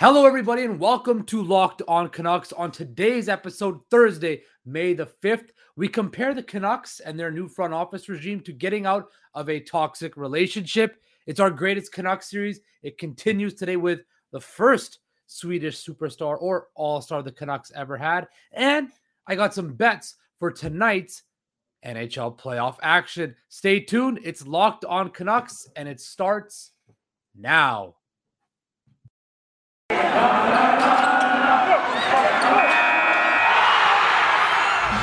Hello, everybody, and welcome to Locked On Canucks. On today's episode, Thursday, May the 5th, we compare the Canucks and their new front office regime to getting out of a toxic relationship. It's our greatest Canucks series. It continues today with the first Swedish superstar or all star the Canucks ever had. And I got some bets for tonight's NHL playoff action. Stay tuned. It's Locked On Canucks, and it starts now.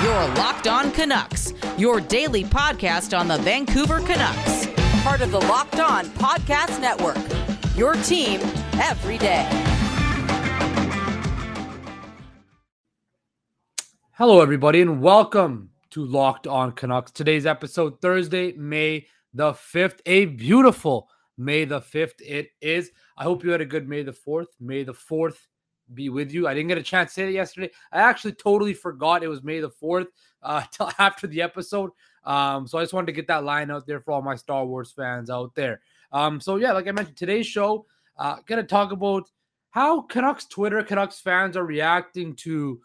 Your Locked On Canucks, your daily podcast on the Vancouver Canucks. Part of the Locked On Podcast Network. Your team every day. Hello, everybody, and welcome to Locked On Canucks. Today's episode, Thursday, May the 5th. A beautiful May the 5th it is. I hope you had a good May the 4th. May the 4th be with you. I didn't get a chance to say it yesterday. I actually totally forgot it was May the 4th uh, till after the episode. Um, so I just wanted to get that line out there for all my Star Wars fans out there. Um, so yeah, like I mentioned, today's show, uh, gonna talk about how Canucks Twitter, Canucks fans are reacting to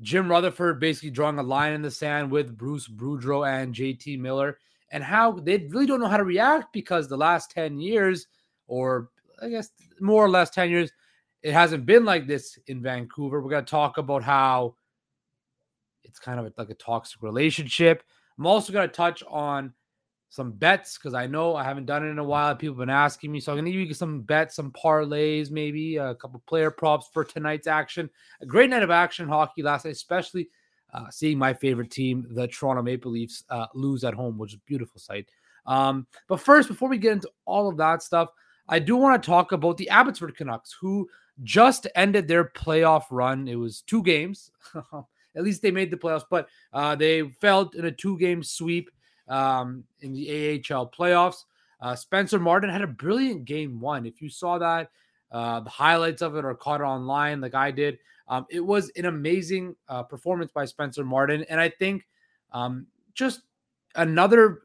Jim Rutherford basically drawing a line in the sand with Bruce Boudreau and JT Miller, and how they really don't know how to react because the last 10 years, or I guess more or less 10 years, it hasn't been like this in Vancouver. We're going to talk about how it's kind of like a toxic relationship. I'm also going to touch on some bets because I know I haven't done it in a while. People have been asking me. So I'm going to give you some bets, some parlays, maybe a couple player props for tonight's action. A great night of action hockey last night, especially uh, seeing my favorite team, the Toronto Maple Leafs, uh, lose at home, which is a beautiful sight. Um, but first, before we get into all of that stuff, I do want to talk about the Abbotsford Canucks, who just ended their playoff run. It was two games. At least they made the playoffs, but uh, they fell in a two game sweep um, in the AHL playoffs. Uh, Spencer Martin had a brilliant game one. If you saw that, uh, the highlights of it are caught online like I did. Um, it was an amazing uh, performance by Spencer Martin. And I think um, just another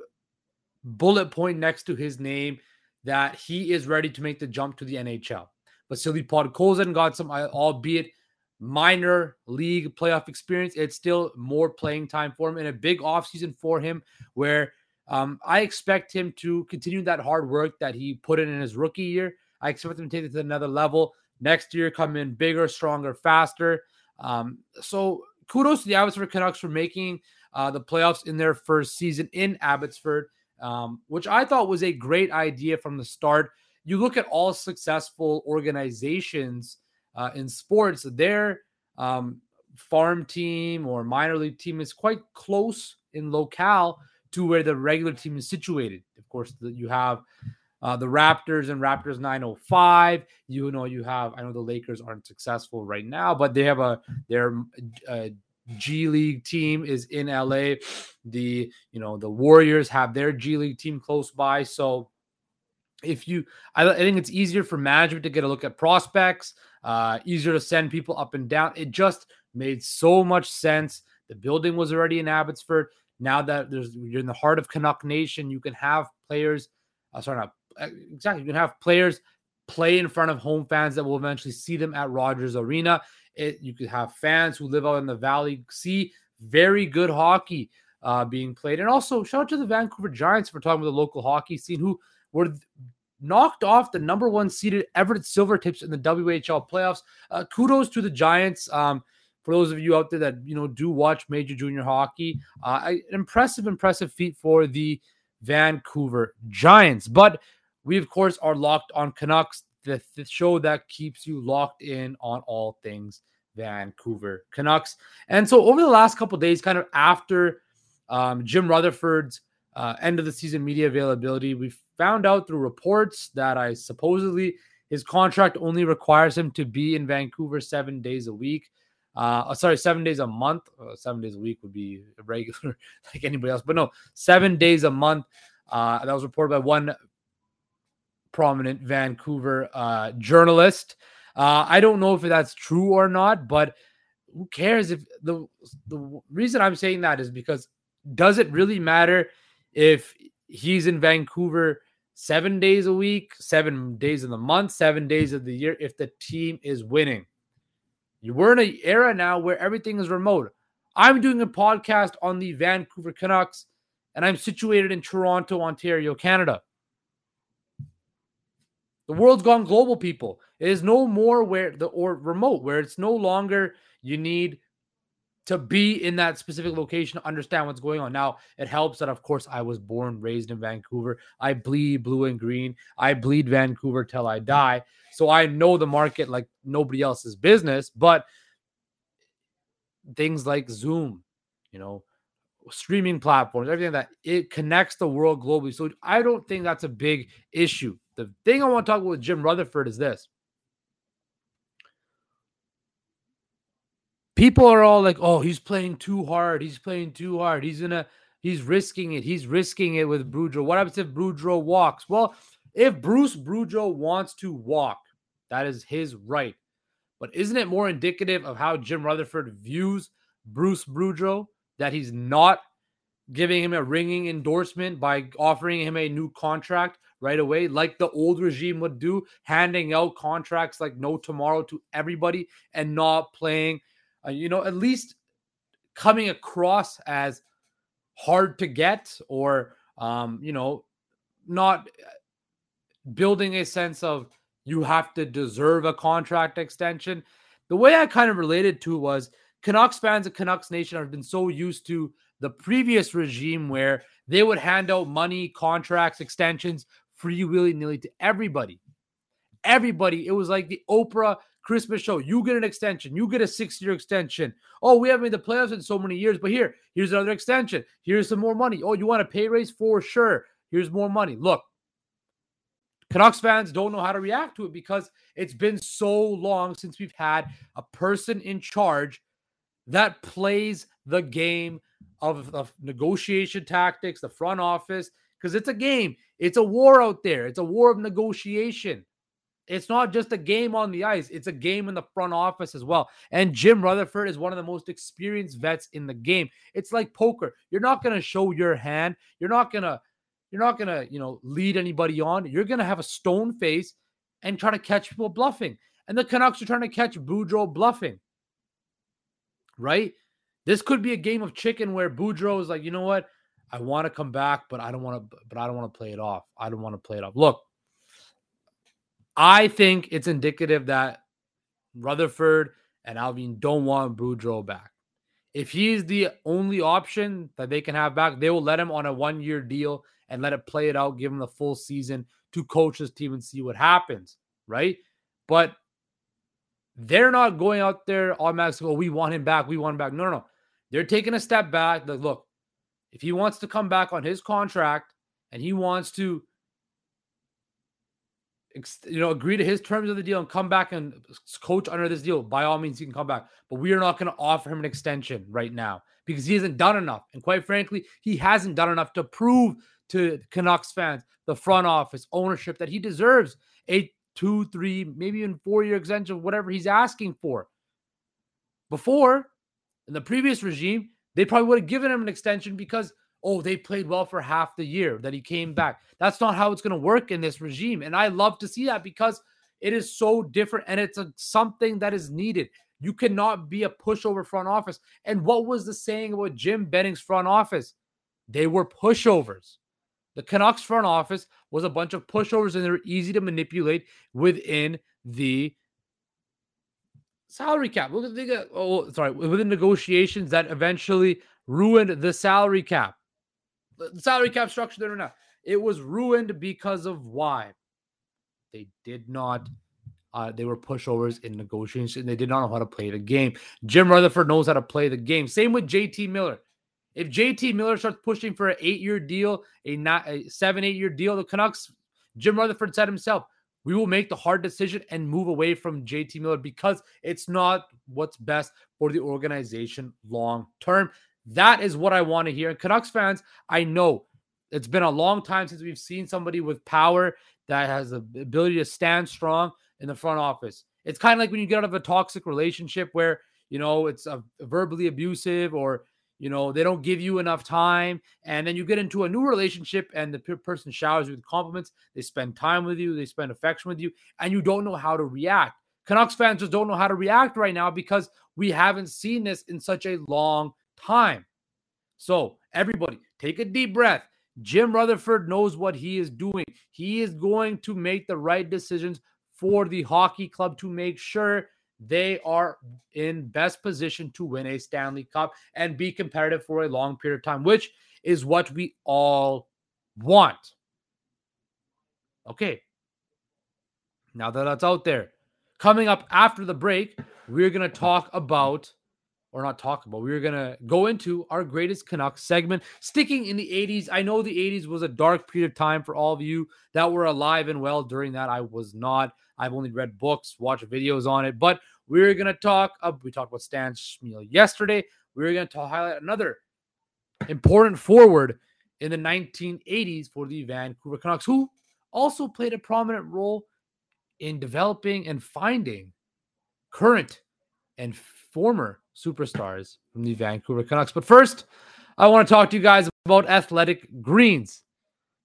bullet point next to his name that he is ready to make the jump to the NHL. Vasily Podkolzin got some, albeit minor league playoff experience. It's still more playing time for him in a big offseason for him where um, I expect him to continue that hard work that he put in in his rookie year. I expect him to take it to another level next year, come in bigger, stronger, faster. Um, so kudos to the Abbotsford Canucks for making uh, the playoffs in their first season in Abbotsford, um, which I thought was a great idea from the start. You look at all successful organizations uh, in sports, their um, farm team or minor league team is quite close in locale to where the regular team is situated. Of course, you have uh, the Raptors and Raptors 905. You know, you have, I know the Lakers aren't successful right now, but they have a, their uh, G League team is in LA. The, you know, the Warriors have their G League team close by. So, if you, I, I think it's easier for management to get a look at prospects, uh, easier to send people up and down. It just made so much sense. The building was already in Abbotsford. Now that there's you're in the heart of Canuck Nation, you can have players. Uh, sorry, not uh, exactly. You can have players play in front of home fans that will eventually see them at Rogers Arena. It, you could have fans who live out in the valley see very good hockey uh, being played. And also, shout out to the Vancouver Giants for talking about the local hockey scene, who were knocked off the number one seeded Everett Silvertips in the WHL playoffs. Uh, kudos to the Giants. Um, for those of you out there that you know do watch major junior hockey, uh, an impressive, impressive feat for the Vancouver Giants. But we, of course, are locked on Canucks, the, the show that keeps you locked in on all things Vancouver Canucks. And so, over the last couple days, kind of after um, Jim Rutherford's uh, end of the season media availability, we found out through reports that I supposedly his contract only requires him to be in Vancouver seven days a week. Uh, oh, sorry, seven days a month. Uh, seven days a week would be regular like anybody else, but no, seven days a month. Uh, that was reported by one prominent Vancouver uh, journalist. Uh, I don't know if that's true or not, but who cares if the the reason I'm saying that is because does it really matter if he's in Vancouver seven days a week, seven days of the month, seven days of the year if the team is winning. You we're in an era now where everything is remote. I'm doing a podcast on the Vancouver Canucks, and I'm situated in Toronto, Ontario, Canada. The world's gone global, people. It is no more where the or remote, where it's no longer you need to be in that specific location to understand what's going on. Now, it helps that, of course, I was born, raised in Vancouver. I bleed blue and green. I bleed Vancouver till I die. So I know the market like nobody else's business. But things like Zoom, you know, streaming platforms, everything that it connects the world globally. So I don't think that's a big issue. The thing I want to talk about with Jim Rutherford is this people are all like, "Oh, he's playing too hard. He's playing too hard. He's gonna, he's risking it. He's risking it with Boudreau. What happens if Boudreau walks? Well, if Bruce Boudreau wants to walk, that is his right. But isn't it more indicative of how Jim Rutherford views Bruce Boudreau that he's not giving him a ringing endorsement by offering him a new contract right away, like the old regime would do, handing out contracts like no tomorrow to everybody and not playing uh, you know, at least coming across as hard to get or, um, you know, not uh, building a sense of you have to deserve a contract extension. The way I kind of related to was Canucks fans and Canucks Nation have been so used to the previous regime where they would hand out money, contracts, extensions free willy nilly to everybody. Everybody. It was like the Oprah Christmas show. You get an extension. You get a six year extension. Oh, we haven't made the playoffs in so many years, but here, here's another extension. Here's some more money. Oh, you want a pay raise? For sure. Here's more money. Look, Canucks fans don't know how to react to it because it's been so long since we've had a person in charge that plays the game of, of negotiation tactics, the front office, because it's a game. It's a war out there. It's a war of negotiation. It's not just a game on the ice, it's a game in the front office as well. And Jim Rutherford is one of the most experienced vets in the game. It's like poker. You're not going to show your hand. You're not going to you're not going to, you know, lead anybody on. You're going to have a stone face and try to catch people bluffing. And the Canucks are trying to catch Boudreau bluffing. Right? This could be a game of chicken where Boudreau is like, "You know what? I want to come back, but I don't want to but I don't want to play it off. I don't want to play it off." Look, I think it's indicative that Rutherford and Allvin don't want Boudreau back. If he's the only option that they can have back, they will let him on a one year deal and let it play it out, give him the full season to coach his team and see what happens, right? But they're not going out there automatically, oh, we want him back, we want him back. No, no, no. They're taking a step back. Like, look, if he wants to come back on his contract and he wants to you know, agree to his terms of the deal and come back and coach under this deal, by all means, he can come back. But we are not going to offer him an extension right now because he hasn't done enough. And quite frankly, he hasn't done enough to prove to Canucks fans, the front office, ownership that he deserves a two, three, maybe even four year extension, whatever he's asking for. Before, in the previous regime, they probably would have given him an extension because oh, they played well for half the year that he came back. That's not how it's going to work in this regime. And I love to see that because it is so different and it's a, something that is needed. You cannot be a pushover front office. And what was the saying about Jim Benning's front office? They were pushovers. The Canucks front office was a bunch of pushovers and they were easy to manipulate within the salary cap. Look at the oh sorry, within negotiations that eventually ruined the salary cap the salary cap structure there or not. It was ruined because of why they did not. Uh, they were pushovers in negotiations. And they did not know how to play the game. Jim Rutherford knows how to play the game. Same with JT Miller. If JT Miller starts pushing for an eight-year deal, a, not, a seven, eight-year deal, the Canucks, Jim Rutherford said himself, we will make the hard decision and move away from JT Miller because it's not what's best for the organization long term. That is what I want to hear. And Canucks fans, I know it's been a long time since we've seen somebody with power that has the ability to stand strong in the front office. It's kind of like when you get out of a toxic relationship where, you know, it's a verbally abusive or, you know, they don't give you enough time. And then you get into a new relationship and the person showers you with compliments. They spend time with you, they spend affection with you, and you don't know how to react. Canucks fans just don't know how to react right now because we haven't seen this in such a long time. So, everybody, take a deep breath. Jim Rutherford knows what he is doing. He is going to make the right decisions for the hockey club to make sure they are in best position to win a Stanley Cup and be competitive for a long period of time, which is what we all want. Okay. Now that that's out there, coming up after the break, we're going to talk about, or not talk about, we're going to go into our greatest Canucks segment. Sticking in the 80s, I know the 80s was a dark period of time for all of you that were alive and well during that. I was not. I've only read books, watched videos on it, but we're going to talk, uh, we talked about Stan Smyl yesterday. We're going to highlight another important forward in the 1980s for the Vancouver Canucks, who also played a prominent role in developing and finding current and former superstars from the Vancouver Canucks. But first, I want to talk to you guys about Athletic Greens.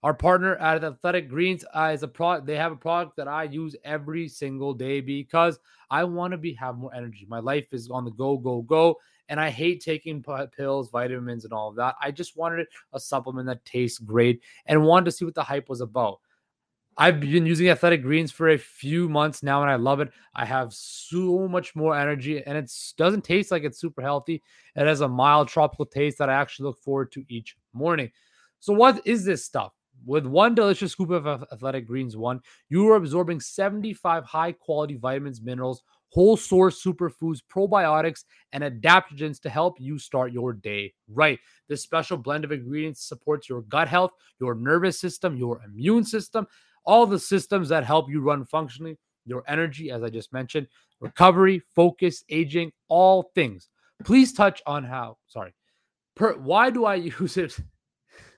Our partner at Athletic Greens uh, is a product. They have a product that I use every single day because I want to be have more energy. My life is on the go, go, go, and I hate taking pills, vitamins, and all of that. I just wanted a supplement that tastes great and wanted to see what the hype was about. I've been using Athletic Greens for a few months now, and I love it. I have so much more energy, and it doesn't taste like it's super healthy. It has a mild tropical taste that I actually look forward to each morning. So, what is this stuff? With one delicious scoop of Athletic Greens One, you are absorbing 75 high quality vitamins, minerals, whole source superfoods, probiotics, and adaptogens to help you start your day right. This special blend of ingredients supports your gut health, your nervous system, your immune system, all the systems that help you run functionally, your energy, as I just mentioned, recovery, focus, aging, all things. Please touch on how, sorry, per, why do I use it?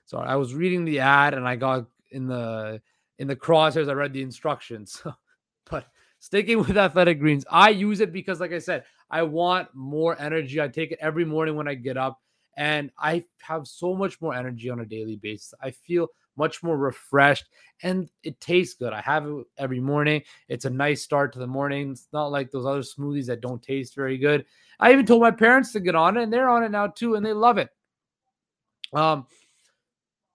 Sorry, I was reading the ad and I got in the in the crosshairs. I read the instructions, but sticking with athletic greens, I use it because, like I said, I want more energy. I take it every morning when I get up, and I have so much more energy on a daily basis. I feel much more refreshed and it tastes good. I have it every morning. It's a nice start to the morning. It's not like those other smoothies that don't taste very good. I even told my parents to get on it and they're on it now too and they love it. Um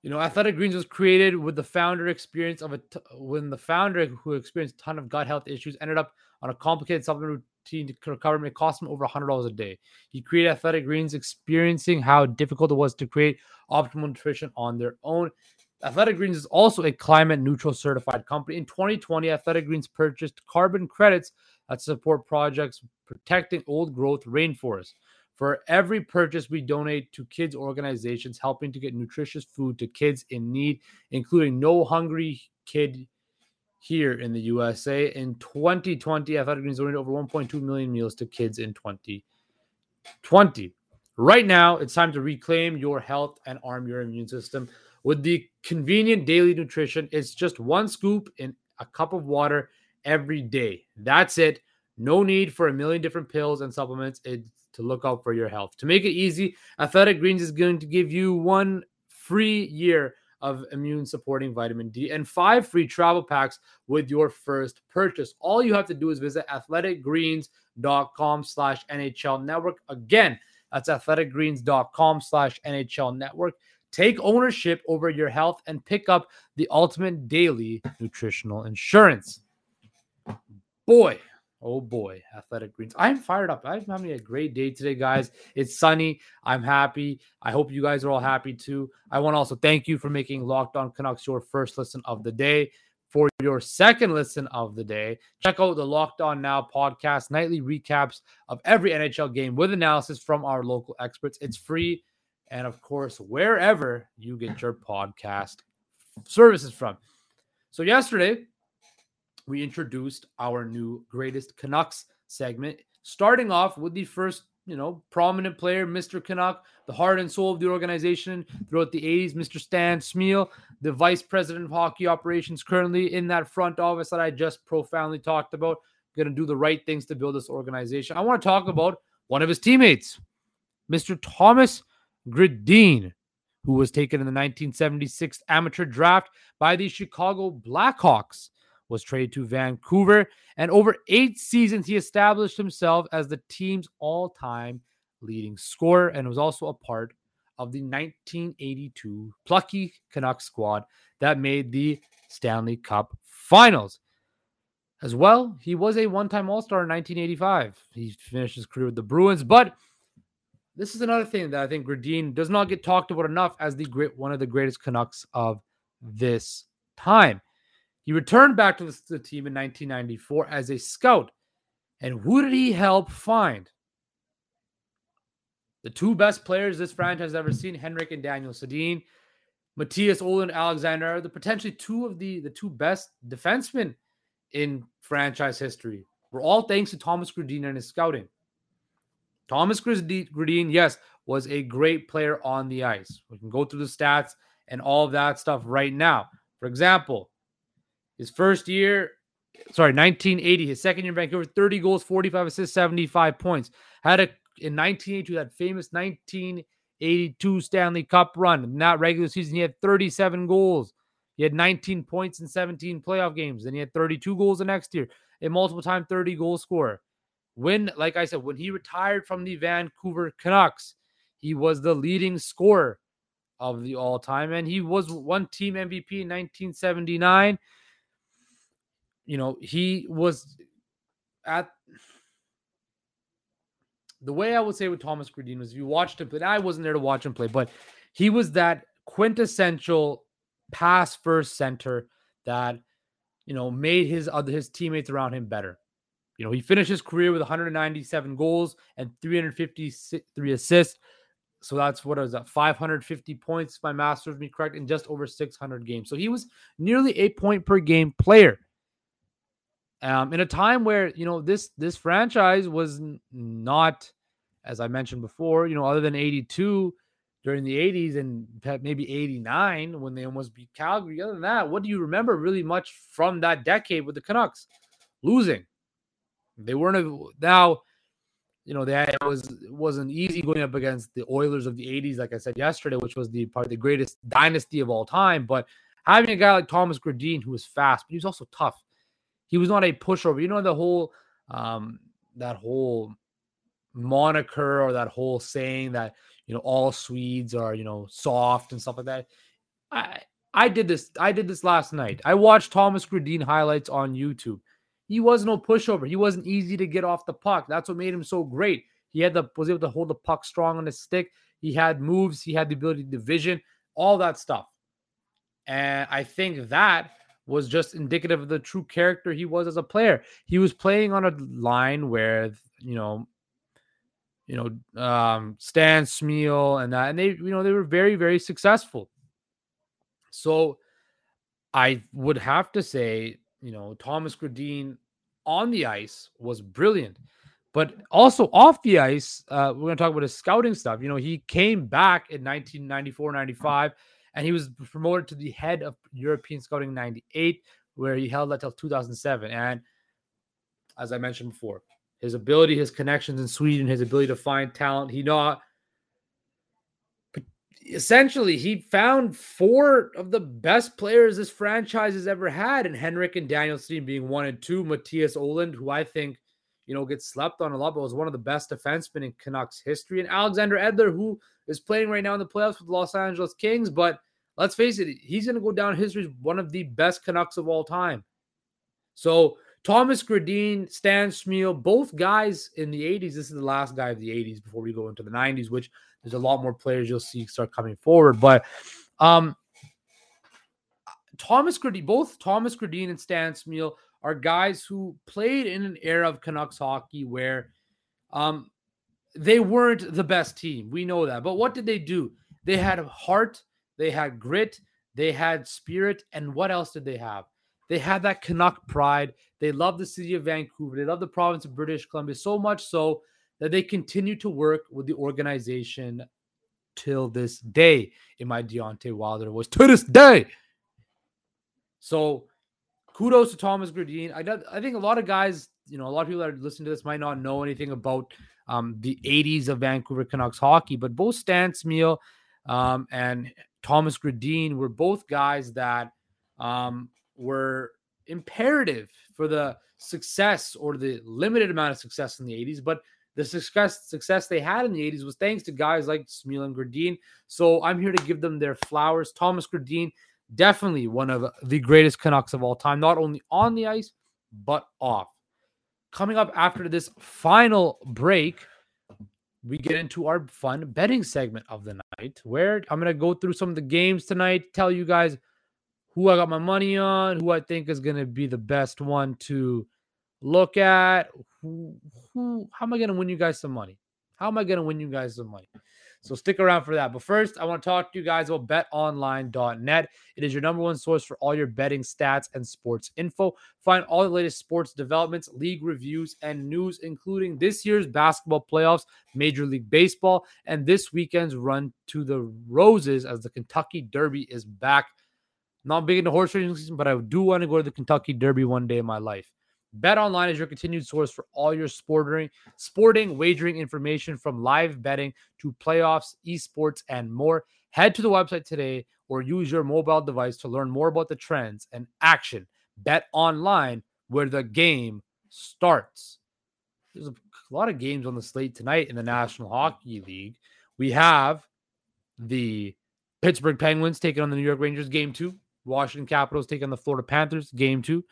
you know, Athletic Greens was created with the founder experience of a t- when the founder who experienced a ton of gut health issues ended up on a complicated supplement routine to recover. And it cost him over $100 a day. He created Athletic Greens, experiencing how difficult it was to create optimal nutrition on their own. Athletic Greens is also a climate neutral certified company. In 2020, Athletic Greens purchased carbon credits that support projects protecting old growth rainforests. For every purchase, we donate to kids' organizations helping to get nutritious food to kids in need, including No Hungry Kid here in the USA. In 2020, Athletic Greens donated over 1.2 million meals to kids in 2020. Right now, it's time to reclaim your health and arm your immune system. With the convenient daily nutrition, it's just one scoop in a cup of water every day. That's it. No need for a million different pills and supplements. It's to look out for your health. To make it easy, Athletic Greens is going to give you one free year of immune supporting vitamin D and five free travel packs with your first purchase. All you have to do is visit athleticgreens.com slash NHL network. Again, that's athleticgreens.com slash NHL network. Take ownership over your health and pick up the ultimate daily nutritional insurance. Boy, Oh boy, Athletic Greens. I'm fired up. I'm having a great day today, guys. It's sunny. I'm happy. I hope you guys are all happy too. I want to also thank you for making Locked On Canucks your first listen of the day. For your second listen of the day, check out the Locked On Now podcast, nightly recaps of every NHL game with analysis from our local experts. It's free. And of course, wherever you get your podcast services from. So, yesterday, we introduced our new greatest Canucks segment, starting off with the first, you know, prominent player, Mr. Canuck, the heart and soul of the organization throughout the 80s, Mr. Stan Smyl, the vice president of hockey operations, currently in that front office that I just profoundly talked about, going to do the right things to build this organization. I want to talk about one of his teammates, Mr. Thomas Gradin, who was taken in the 1976 amateur draft by the Chicago Blackhawks, was traded to Vancouver. And over eight seasons, he established himself as the team's all time leading scorer and was also a part of the 1982 plucky Canucks squad that made the Stanley Cup finals. As well, he was a one time All Star in 1985. He finished his career with the Bruins, but this is another thing that I think Gradin does not get talked about enough as the great one of the greatest Canucks of this time. He returned back to the, team in 1994 as a scout. And who did he help find? The two best players this franchise has ever seen, Henrik and Daniel Sedin. Mattias Ohlund, Alexander, the potentially two of the, the two best defensemen in franchise history. Were all thanks to Thomas Gradin and his scouting. Thomas Gradin, yes, was a great player on the ice. We can go through the stats and all of that stuff right now. For example, his first year, sorry, 1980, his second year in Vancouver, 30 goals, 45 assists, 75 points. Had a in 1982 that famous 1982 Stanley Cup run. not regular season, he had 37 goals. He had 19 points in 17 playoff games. Then he had 32 goals the next year. A multiple time 30 goal scorer. When, like I said, when he retired from the Vancouver Canucks, he was the leading scorer of the all time, and he was one team MVP in 1979 you know, he was at the way I would say with Thomas Gradin was if you watched him play, I wasn't there to watch him play, but he was that quintessential pass first center that you know made his other his teammates around him better. You know, he finished his career with 197 goals and 353 assists. So that's what is that 550 points, if my master is me correct, in just over 600 games. So he was nearly a point per game player. Um, in a time where you know this this franchise was not, as I mentioned before, you know, other than '82 during the '80s and maybe '89 when they almost beat Calgary. Other than that, what do you remember really much from that decade with the Canucks losing? They weren't a, now. You know, that it was wasn't easy going up against the Oilers of the '80s, like I said yesterday, which was the part the greatest dynasty of all time. But having a guy like Thomas Gradin who was fast, but he was also tough he was not a pushover. You know the whole um that whole moniker or that whole saying that you know all Swedes are you know soft and stuff like that. I I did this I did this last night. I watched Thomas Gradin highlights on YouTube. He was no pushover. He wasn't easy to get off the puck. That's what made him so great. He had the was able to hold the puck strong on his stick. He had moves. He had the ability to vision, all that stuff. And I think that was just indicative of the true character he was as a player. He was playing on a line where you know, you know, um, Stan Smyl and that, and they, you know, they were very, very successful. So, I would have to say, you know, Thomas Gradin on the ice was brilliant, but also off the ice, uh, we're going to talk about his scouting stuff. You know, he came back in 1994, 95 and he was promoted to the head of European Scouting 98, where he held that till 2007. And as I mentioned before, his ability, his connections in Sweden, his ability to find talent, he not essentially he found four of the best players this franchise has ever had, and Henrik and Daniel Sedin being one and two. Mattias Ohlund, who I think you know gets slept on a lot, but was one of the best defensemen in Canucks history, and Alexander Edler, who is playing right now in the playoffs with the Los Angeles Kings. But let's face it, he's going to go down history as one of the best Canucks of all time. So Thomas Gradin, Stan Smyl, both guys in the 80s. This is the last guy of the 80s before we go into the 90s, which there's a lot more players you'll see start coming forward. But um Thomas Gradin, both Thomas Gradin and Stan Smyl are guys who played in an era of Canucks hockey where um they weren't the best team. We know that. But what did they do? They had heart, they had grit, they had spirit, and what else did they have? They had that Canuck pride. They loved the city of Vancouver. They loved the province of British Columbia so much so that they continue to work with the organization till this day. In my Deontay Wilder was to this day. So kudos to Thomas Gradin. I, I think a lot of guys you know, a lot of people that are listening to this might not know anything about um, the 80s of Vancouver Canucks hockey, but both Stan Smyl um, and Thomas Gradin were both guys that um, were imperative for the success or the limited amount of success in the 80s, but the success success they had in the 80s was thanks to guys like Smyl and Gradin. So I'm here to give them their flowers. Thomas Gradin, definitely one of the greatest Canucks of all time, not only on the ice, but off. Coming up after this final break, we get into our fun betting segment of the night where I'm going to go through some of the games tonight, tell you guys who I got my money on, who I think is going to be the best one to look at. Who, who how am I going to win you guys some money? How am I going to win you guys some money? So stick around for that. But first, I want to talk to you guys about betonline.net. It is your number one source for all your betting stats and sports info. Find all the latest sports developments, league reviews, and news, including this year's basketball playoffs, Major League Baseball, and this weekend's run to the Roses as the Kentucky Derby is back. Not big into horse racing season, but I do want to go to the Kentucky Derby one day in my life. Bet online is your continued source for all your sporting, sporting wagering information from live betting to playoffs, esports, and more. Head to the website today or use your mobile device to learn more about the trends and action. Bet online where the game starts. There's a lot of games on the slate tonight in the National Hockey League. We have the Pittsburgh Penguins taking on the New York Rangers, game two. Washington Capitals taking on the Florida Panthers, game two.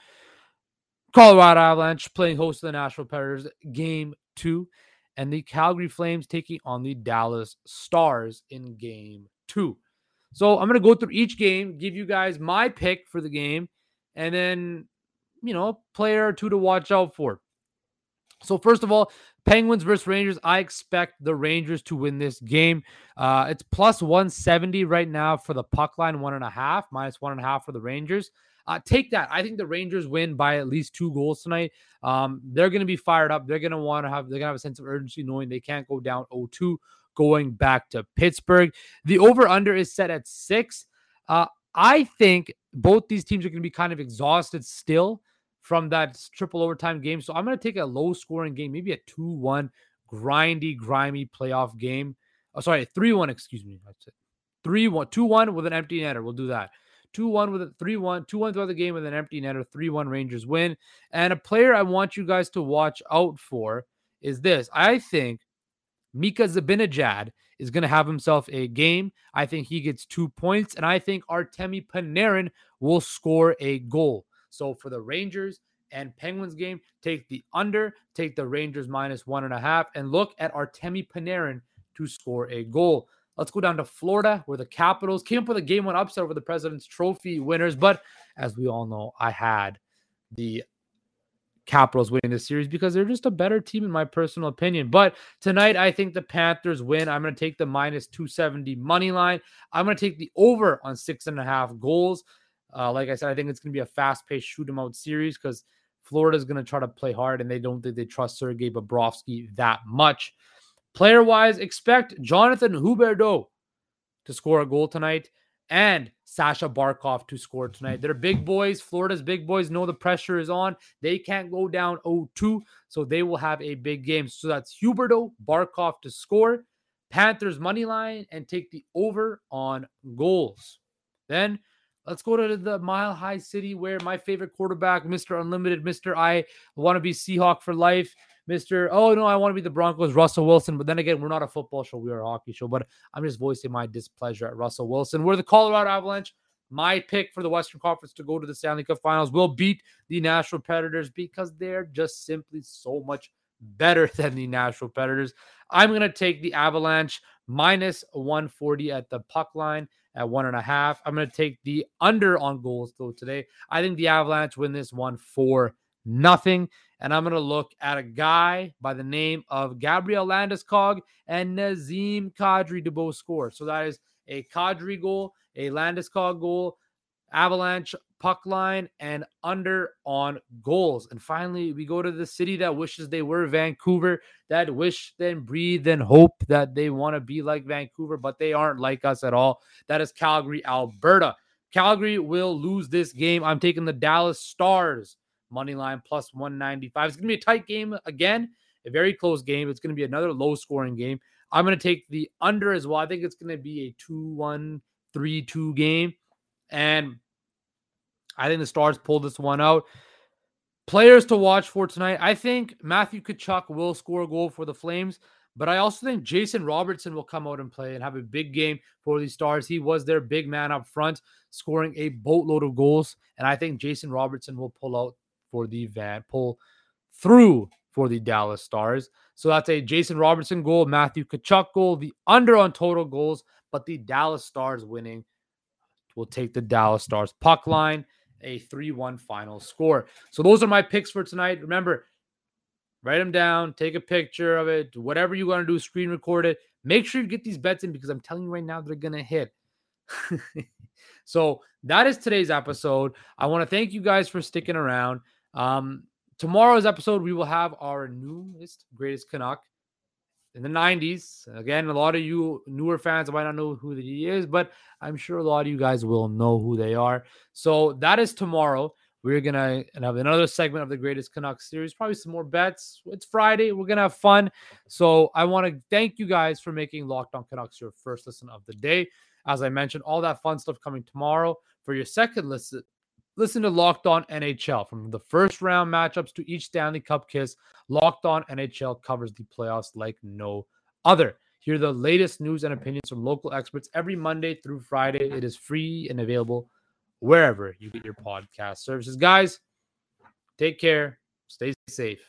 Colorado Avalanche playing host to the Nashville Predators, game two, and the Calgary Flames taking on the Dallas Stars in game two. So I'm going to go through each game, give you guys my pick for the game, and then, you know, player or two to watch out for. So, first of all, Penguins versus Rangers. I expect the Rangers to win this game. Uh, it's plus 170 right now for the puck line, one and a half, minus one and a half for the Rangers. Uh, take that. I think the Rangers win by at least two goals tonight. Um, they're going to be fired up. They're going to want to have. They're going to have a sense of urgency, knowing they can't go down 0-2 going back to Pittsburgh. The over/under is set at six. Uh, I think both these teams are going to be kind of exhausted still from that triple overtime game. So I'm going to take a low-scoring game, maybe a two-one grindy, grimy playoff game. Oh, sorry, three-one. Excuse me. That's it. Three-one, two-one with an empty netter. We'll do that. 2 1 with a 3 1, 2 1 throughout the game with an empty netter, 3 1 Rangers win. And a player I want you guys to watch out for is this. I think Mika Zibanejad is going to have himself a game. I think he gets two points, and I think Artemi Panarin will score a goal. So for the Rangers and Penguins game, take the under, take the Rangers minus one and a half, and look at Artemi Panarin to score a goal. Let's go down to Florida, where the Capitals came up with a game one upset over the President's Trophy winners. But as we all know, I had the Capitals winning this series because they're just a better team, in my personal opinion. But tonight, I think the Panthers win. I'm going to take the minus 270 money line. I'm going to take the over on six and a half goals. Uh, like I said, I think it's going to be a fast paced shoot 'em out series because Florida's going to try to play hard and they don't think they trust Sergei Bobrovsky that much. Player wise, expect Jonathan Huberdeau to score a goal tonight and Sasha Barkov to score tonight. They're big boys. Florida's big boys know the pressure is on. They can't go down 0-2, so they will have a big game. So that's Huberdeau, Barkov to score, Panthers money line, and take the over on goals. Then let's go to the Mile High City where my favorite quarterback, Mr. Unlimited, Mr. I want to be Seahawk for life. Mr. Oh no, I want to be the Broncos, Russell Wilson. But then again, we're not a football show, we are a hockey show. But I'm just voicing my displeasure at Russell Wilson. We're the Colorado Avalanche. My pick for the Western Conference to go to the Stanley Cup Finals will beat the Nashville Predators because they're just simply so much better than the Nashville Predators. I'm going to take the Avalanche minus 140 at the puck line at one and a half. I'm going to take the under on goals though today. I think the Avalanche win this one for nothing. And I'm going to look at a guy by the name of Gabriel Landeskog and Nazem Kadri to both score. So that is a Kadri goal, a Landeskog goal, Avalanche puck line, and under on goals. And finally, we go to the city that wishes they were Vancouver, that wish, then breathe, and hope that they want to be like Vancouver, but they aren't like us at all. That is Calgary, Alberta. Calgary will lose this game. I'm taking the Dallas Stars money line plus 195. It's going to be a tight game again, a very close game. It's going to be another low scoring game. I'm going to take the under as well. I think it's going to be a 2 1, 3 2 game. And I think the Stars pull this one out. Players to watch for tonight. I think Matthew Tkachuk will score a goal for the Flames, but I also think Jason Robertson will come out and play and have a big game for the Stars. He was their big man up front, scoring a boatload of goals, and I think Jason Robertson will pull out for the van, pull through for the Dallas Stars. So that's a Jason Robertson goal, Matthew Tkachuk goal, the under on total goals, but the Dallas Stars winning will take the Dallas Stars puck line, a 3 1 final score. So those are my picks for tonight. Remember, write them down, take a picture of it, whatever you want to do, screen record it. Make sure you get these bets in because I'm telling you right now, they're going to hit. so that is today's episode. I want to thank you guys for sticking around. Um, tomorrow's episode, we will have our newest greatest Canuck in the 90s. Again, a lot of you newer fans might not know who he is, but I'm sure a lot of you guys will know who they are. So that is tomorrow. We're gonna have another segment of the greatest Canucks series, probably some more bets. It's Friday. We're gonna have fun. So I want to thank you guys for making Locked On Canucks your first listen of the day. As I mentioned, all that fun stuff coming tomorrow. For your second listen, Listen to Locked On NHL from the first round matchups to each Stanley Cup kiss. Locked On NHL covers the playoffs like no other. Hear the latest news and opinions from local experts every Monday through Friday. It is free and available wherever you get your podcast services. Guys, take care. Stay safe.